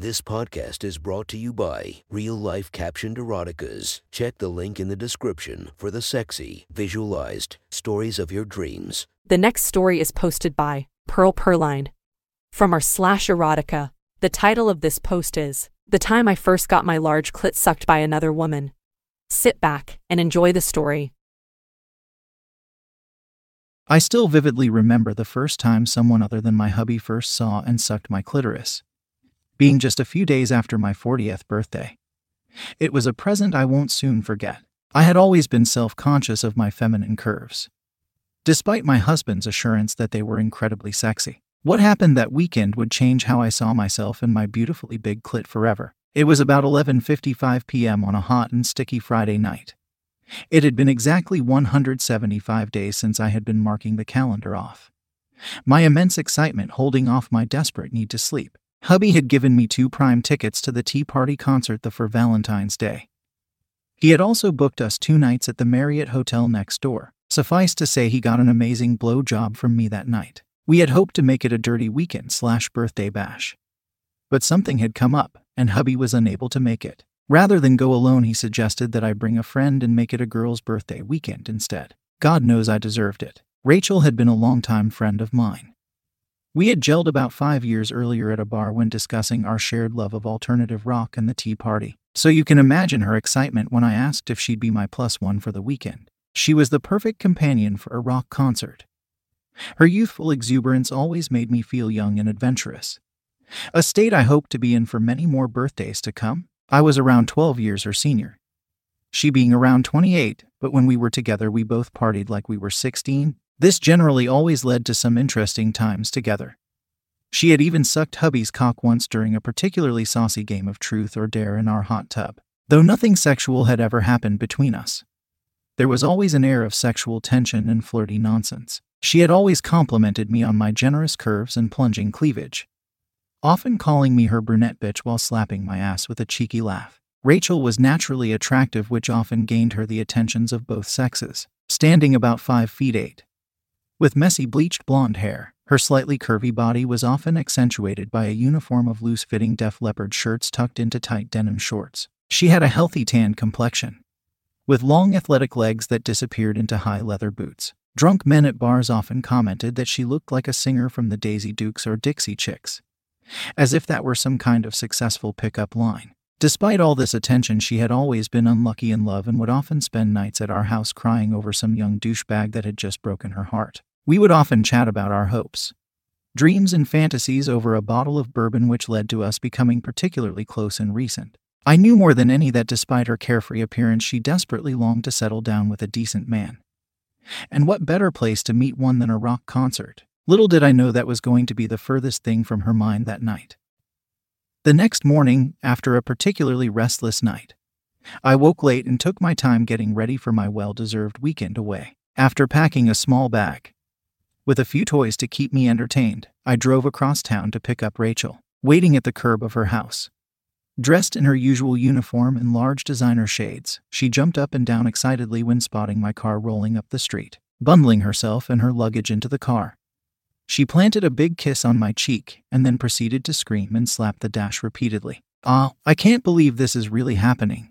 This podcast is brought to you by Real Life Captioned Eroticas. Check the link in the description for the sexy, visualized stories of your dreams. The next story is posted by Pearl Perline. From our slash erotica, the title of this post is The Time I First Got My Large Clit Sucked by Another Woman. Sit back and enjoy the story. I still vividly remember the first time someone other than my hubby first saw and sucked my clitoris being just a few days after my 40th birthday. It was a present I won't soon forget. I had always been self conscious of my feminine curves. Despite my husband's assurance that they were incredibly sexy, what happened that weekend would change how I saw myself and my beautifully big clit forever. It was about 11:55 p.m. on a hot and sticky Friday night. It had been exactly 175 days since I had been marking the calendar off. My immense excitement holding off my desperate need to sleep. Hubby had given me two prime tickets to the Tea Party concert the for Valentine's Day. He had also booked us two nights at the Marriott Hotel next door. Suffice to say, he got an amazing blow job from me that night. We had hoped to make it a dirty weekend slash birthday bash. But something had come up, and hubby was unable to make it. Rather than go alone, he suggested that I bring a friend and make it a girl's birthday weekend instead. God knows I deserved it. Rachel had been a longtime friend of mine. We had gelled about five years earlier at a bar when discussing our shared love of alternative rock and the Tea Party. So you can imagine her excitement when I asked if she'd be my plus one for the weekend. She was the perfect companion for a rock concert. Her youthful exuberance always made me feel young and adventurous. A state I hoped to be in for many more birthdays to come. I was around 12 years her senior. She being around 28, but when we were together, we both partied like we were 16, this generally always led to some interesting times together. She had even sucked hubby's cock once during a particularly saucy game of truth or dare in our hot tub, though nothing sexual had ever happened between us. There was always an air of sexual tension and flirty nonsense. She had always complimented me on my generous curves and plunging cleavage, often calling me her brunette bitch while slapping my ass with a cheeky laugh. Rachel was naturally attractive, which often gained her the attentions of both sexes. Standing about five feet eight, with messy bleached blonde hair, her slightly curvy body was often accentuated by a uniform of loose fitting Def Leppard shirts tucked into tight denim shorts. She had a healthy tan complexion, with long athletic legs that disappeared into high leather boots. Drunk men at bars often commented that she looked like a singer from the Daisy Dukes or Dixie Chicks, as if that were some kind of successful pickup line. Despite all this attention, she had always been unlucky in love and would often spend nights at our house crying over some young douchebag that had just broken her heart. We would often chat about our hopes, dreams, and fantasies over a bottle of bourbon, which led to us becoming particularly close and recent. I knew more than any that despite her carefree appearance, she desperately longed to settle down with a decent man. And what better place to meet one than a rock concert? Little did I know that was going to be the furthest thing from her mind that night. The next morning, after a particularly restless night, I woke late and took my time getting ready for my well deserved weekend away. After packing a small bag, with a few toys to keep me entertained, I drove across town to pick up Rachel, waiting at the curb of her house. Dressed in her usual uniform and large designer shades, she jumped up and down excitedly when spotting my car rolling up the street, bundling herself and her luggage into the car. She planted a big kiss on my cheek and then proceeded to scream and slap the dash repeatedly. Ah, I can't believe this is really happening.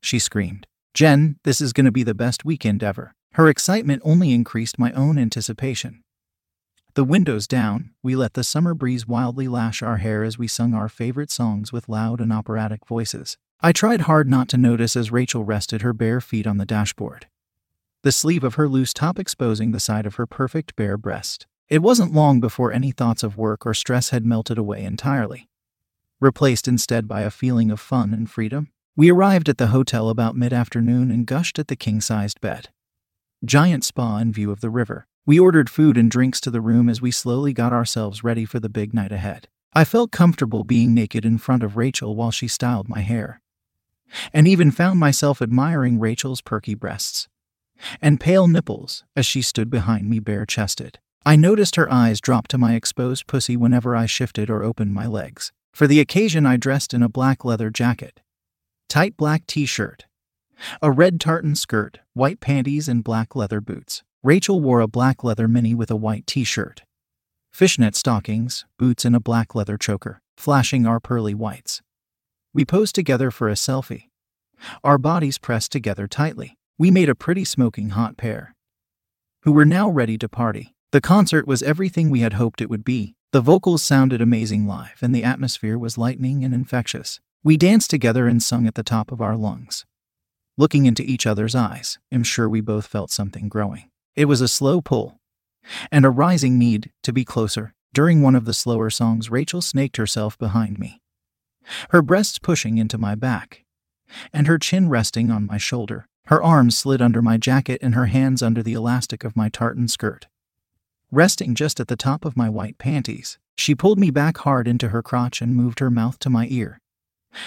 She screamed. Jen, this is going to be the best weekend ever. Her excitement only increased my own anticipation. The windows down, we let the summer breeze wildly lash our hair as we sung our favorite songs with loud and operatic voices. I tried hard not to notice as Rachel rested her bare feet on the dashboard, the sleeve of her loose top exposing the side of her perfect bare breast. It wasn't long before any thoughts of work or stress had melted away entirely, replaced instead by a feeling of fun and freedom. We arrived at the hotel about mid afternoon and gushed at the king sized bed giant spa in view of the river. We ordered food and drinks to the room as we slowly got ourselves ready for the big night ahead. I felt comfortable being naked in front of Rachel while she styled my hair, and even found myself admiring Rachel's perky breasts and pale nipples as she stood behind me bare chested. I noticed her eyes drop to my exposed pussy whenever I shifted or opened my legs. For the occasion, I dressed in a black leather jacket, tight black t shirt, a red tartan skirt, white panties, and black leather boots. Rachel wore a black leather mini with a white t shirt, fishnet stockings, boots, and a black leather choker, flashing our pearly whites. We posed together for a selfie. Our bodies pressed together tightly. We made a pretty smoking hot pair. Who were now ready to party. The concert was everything we had hoped it would be. The vocals sounded amazing live, and the atmosphere was lightning and infectious. We danced together and sung at the top of our lungs. Looking into each other's eyes, I'm sure we both felt something growing. It was a slow pull, and a rising need to be closer. During one of the slower songs, Rachel snaked herself behind me, her breasts pushing into my back, and her chin resting on my shoulder. Her arms slid under my jacket and her hands under the elastic of my tartan skirt. Resting just at the top of my white panties, she pulled me back hard into her crotch and moved her mouth to my ear,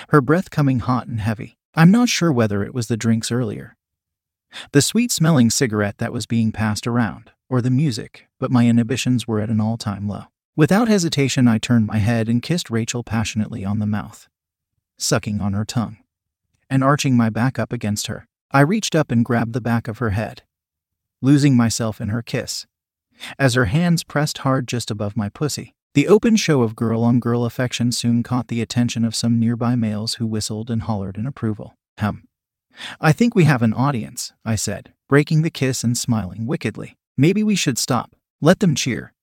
her breath coming hot and heavy. I'm not sure whether it was the drinks earlier, the sweet smelling cigarette that was being passed around, or the music, but my inhibitions were at an all time low. Without hesitation, I turned my head and kissed Rachel passionately on the mouth, sucking on her tongue, and arching my back up against her. I reached up and grabbed the back of her head, losing myself in her kiss, as her hands pressed hard just above my pussy. The open show of girl on girl affection soon caught the attention of some nearby males who whistled and hollered in approval. Hum. I think we have an audience, I said, breaking the kiss and smiling wickedly. Maybe we should stop. Let them cheer,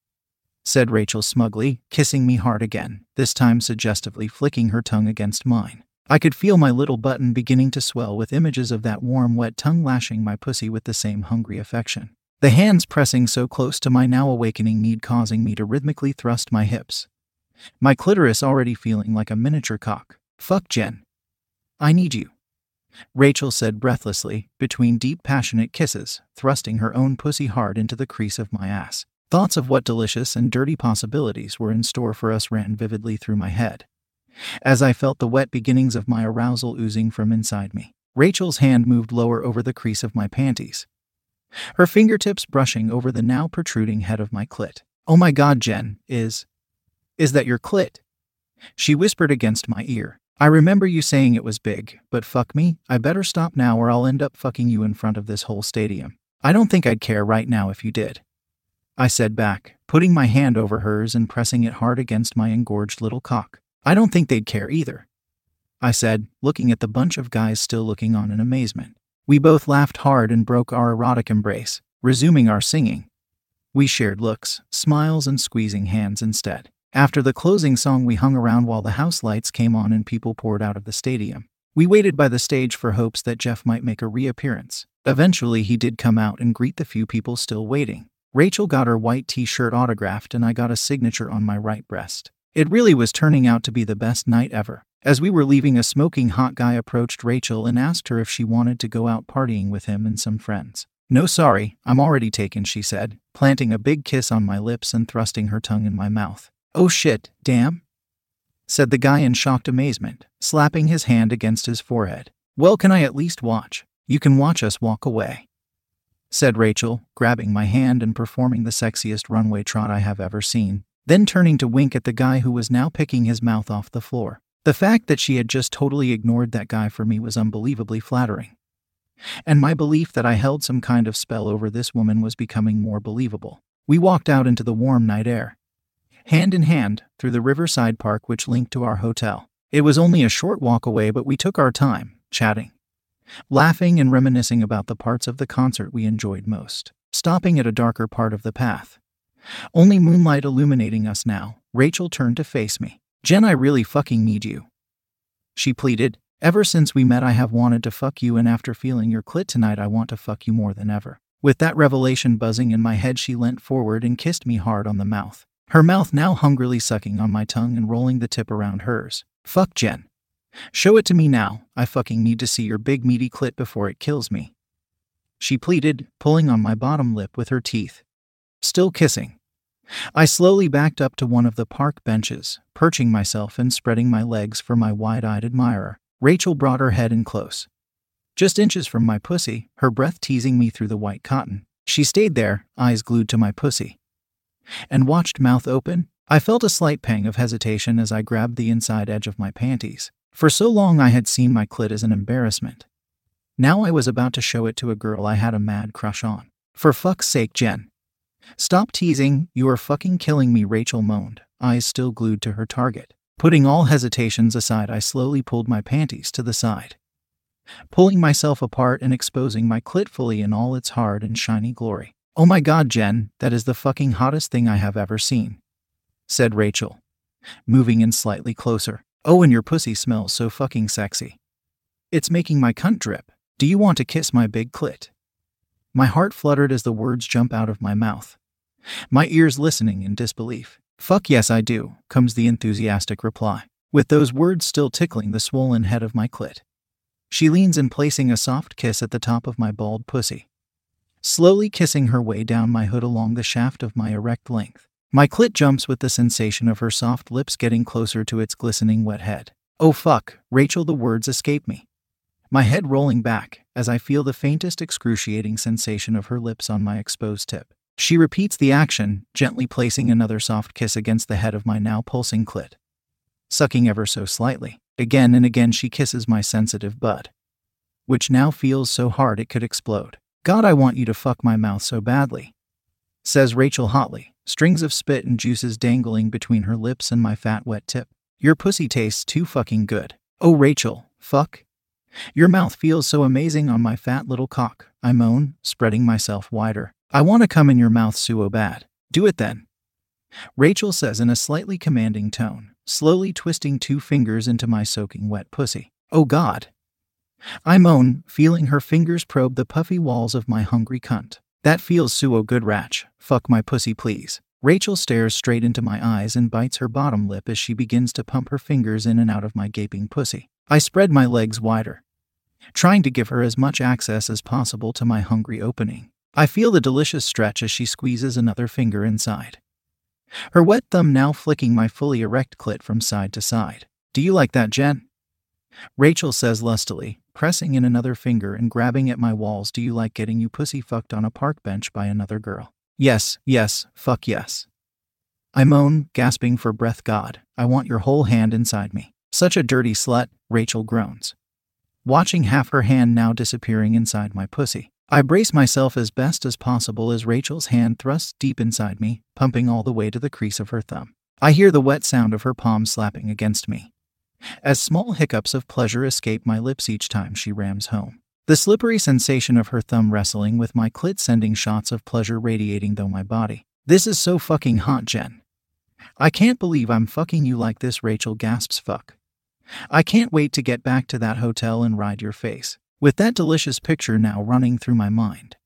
said Rachel smugly, kissing me hard again, this time suggestively flicking her tongue against mine. I could feel my little button beginning to swell with images of that warm, wet tongue lashing my pussy with the same hungry affection. The hands pressing so close to my now awakening need causing me to rhythmically thrust my hips. My clitoris already feeling like a miniature cock. Fuck Jen. I need you. Rachel said breathlessly, between deep, passionate kisses, thrusting her own pussy hard into the crease of my ass. Thoughts of what delicious and dirty possibilities were in store for us ran vividly through my head. As I felt the wet beginnings of my arousal oozing from inside me, Rachel's hand moved lower over the crease of my panties, her fingertips brushing over the now protruding head of my clit. Oh my god, Jen, is. Is that your clit? She whispered against my ear, I remember you saying it was big, but fuck me, I better stop now or I'll end up fucking you in front of this whole stadium. I don't think I'd care right now if you did. I said back, putting my hand over hers and pressing it hard against my engorged little cock. I don't think they'd care either. I said, looking at the bunch of guys still looking on in amazement. We both laughed hard and broke our erotic embrace, resuming our singing. We shared looks, smiles, and squeezing hands instead. After the closing song, we hung around while the house lights came on and people poured out of the stadium. We waited by the stage for hopes that Jeff might make a reappearance. Eventually, he did come out and greet the few people still waiting. Rachel got her white t shirt autographed, and I got a signature on my right breast. It really was turning out to be the best night ever. As we were leaving, a smoking hot guy approached Rachel and asked her if she wanted to go out partying with him and some friends. No, sorry, I'm already taken, she said, planting a big kiss on my lips and thrusting her tongue in my mouth. Oh shit, damn, said the guy in shocked amazement, slapping his hand against his forehead. Well, can I at least watch? You can watch us walk away, said Rachel, grabbing my hand and performing the sexiest runway trot I have ever seen, then turning to wink at the guy who was now picking his mouth off the floor. The fact that she had just totally ignored that guy for me was unbelievably flattering. And my belief that I held some kind of spell over this woman was becoming more believable. We walked out into the warm night air, hand in hand, through the Riverside Park which linked to our hotel. It was only a short walk away, but we took our time, chatting, laughing and reminiscing about the parts of the concert we enjoyed most. Stopping at a darker part of the path, only moonlight illuminating us now, Rachel turned to face me. Jen, I really fucking need you. She pleaded, Ever since we met, I have wanted to fuck you, and after feeling your clit tonight, I want to fuck you more than ever. With that revelation buzzing in my head, she leant forward and kissed me hard on the mouth her mouth now hungrily sucking on my tongue and rolling the tip around hers. Fuck Jen. Show it to me now. I fucking need to see your big meaty clit before it kills me. She pleaded, pulling on my bottom lip with her teeth. Still kissing. I slowly backed up to one of the park benches, perching myself and spreading my legs for my wide eyed admirer. Rachel brought her head in close. Just inches from my pussy, her breath teasing me through the white cotton. She stayed there, eyes glued to my pussy and watched mouth open, I felt a slight pang of hesitation as I grabbed the inside edge of my panties. For so long I had seen my clit as an embarrassment. Now I was about to show it to a girl I had a mad crush on. For fuck's sake, Jen. Stop teasing, you are fucking killing me, Rachel moaned, eyes still glued to her target. Putting all hesitations aside, I slowly pulled my panties to the side, pulling myself apart and exposing my clit fully in all its hard and shiny glory. Oh my god, Jen, that is the fucking hottest thing I have ever seen, said Rachel, moving in slightly closer. Oh, and your pussy smells so fucking sexy. It's making my cunt drip. Do you want to kiss my big clit? My heart fluttered as the words jump out of my mouth, my ears listening in disbelief. Fuck yes, I do, comes the enthusiastic reply, with those words still tickling the swollen head of my clit. She leans in, placing a soft kiss at the top of my bald pussy, slowly kissing her way down my hood along the shaft of my erect length. My clit jumps with the sensation of her soft lips getting closer to its glistening wet head. Oh fuck, Rachel, the words escape me. My head rolling back as I feel the faintest excruciating sensation of her lips on my exposed tip. She repeats the action, gently placing another soft kiss against the head of my now pulsing clit. Sucking ever so slightly. Again and again, she kisses my sensitive bud, which now feels so hard it could explode. God, I want you to fuck my mouth so badly, says Rachel hotly, strings of spit and juices dangling between her lips and my fat, wet tip. Your pussy tastes too fucking good. Oh, Rachel, fuck. Your mouth feels so amazing on my fat little cock, I moan, spreading myself wider. I want to come in your mouth so bad. Do it then. Rachel says in a slightly commanding tone, slowly twisting two fingers into my soaking wet pussy. Oh God. I moan, feeling her fingers probe the puffy walls of my hungry cunt. That feels so good, Ratch. Fuck my pussy, please. Rachel stares straight into my eyes and bites her bottom lip as she begins to pump her fingers in and out of my gaping pussy. I spread my legs wider, trying to give her as much access as possible to my hungry opening. I feel the delicious stretch as she squeezes another finger inside. Her wet thumb now flicking my fully erect clit from side to side. Do you like that, Jen? Rachel says lustily, pressing in another finger and grabbing at my walls. Do you like getting you pussy fucked on a park bench by another girl? Yes, yes, fuck yes. I moan, gasping for breath. God, I want your whole hand inside me. Such a dirty slut, Rachel groans, watching half her hand now disappearing inside my pussy. I brace myself as best as possible as Rachel's hand thrusts deep inside me, pumping all the way to the crease of her thumb. I hear the wet sound of her palm slapping against me. As small hiccups of pleasure escape my lips each time she rams home. The slippery sensation of her thumb wrestling with my clit sending shots of pleasure radiating through my body. This is so fucking hot, Jen. I can't believe I'm fucking you like this, Rachel gasps fuck. I can't wait to get back to that hotel and ride your face. With that delicious picture now running through my mind,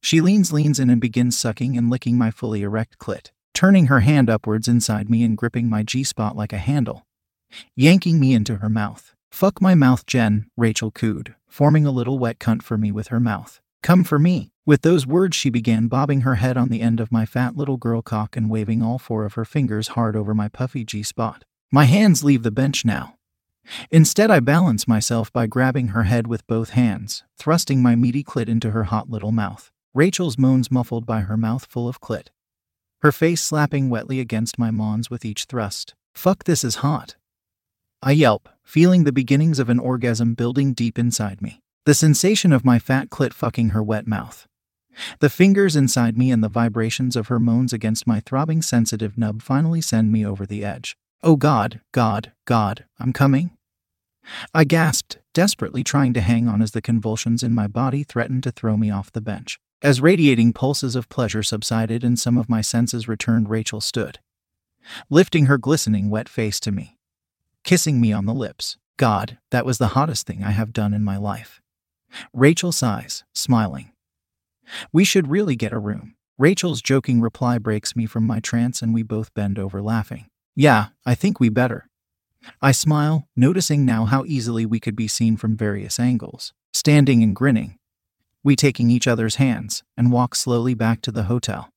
she leans leans in and begins sucking and licking my fully erect clit, turning her hand upwards inside me and gripping my G-spot like a handle, yanking me into her mouth. Fuck my mouth, Jen, Rachel cooed, forming a little wet cunt for me with her mouth. Come for me. With those words, she began bobbing her head on the end of my fat little girl cock and waving all four of her fingers hard over my puffy G spot. My hands leave the bench now, Instead, I balance myself by grabbing her head with both hands, thrusting my meaty clit into her hot little mouth. Rachel's moans muffled by her mouth full of clit, her face slapping wetly against my mons with each thrust. Fuck, this is hot. I yelp, feeling the beginnings of an orgasm building deep inside me. The sensation of my fat clit fucking her wet mouth. The fingers inside me and the vibrations of her moans against my throbbing sensitive nub finally send me over the edge. Oh God, God, God, I'm coming. I gasped, desperately trying to hang on as the convulsions in my body threatened to throw me off the bench. As radiating pulses of pleasure subsided and some of my senses returned, Rachel stood, lifting her glistening wet face to me, kissing me on the lips. God, that was the hottest thing I have done in my life. Rachel sighs, smiling. We should really get a room. Rachel's joking reply breaks me from my trance and we both bend over laughing. Yeah, I think we better. I smile, noticing now how easily we could be seen from various angles. Standing and grinning, we taking each other's hands and walk slowly back to the hotel.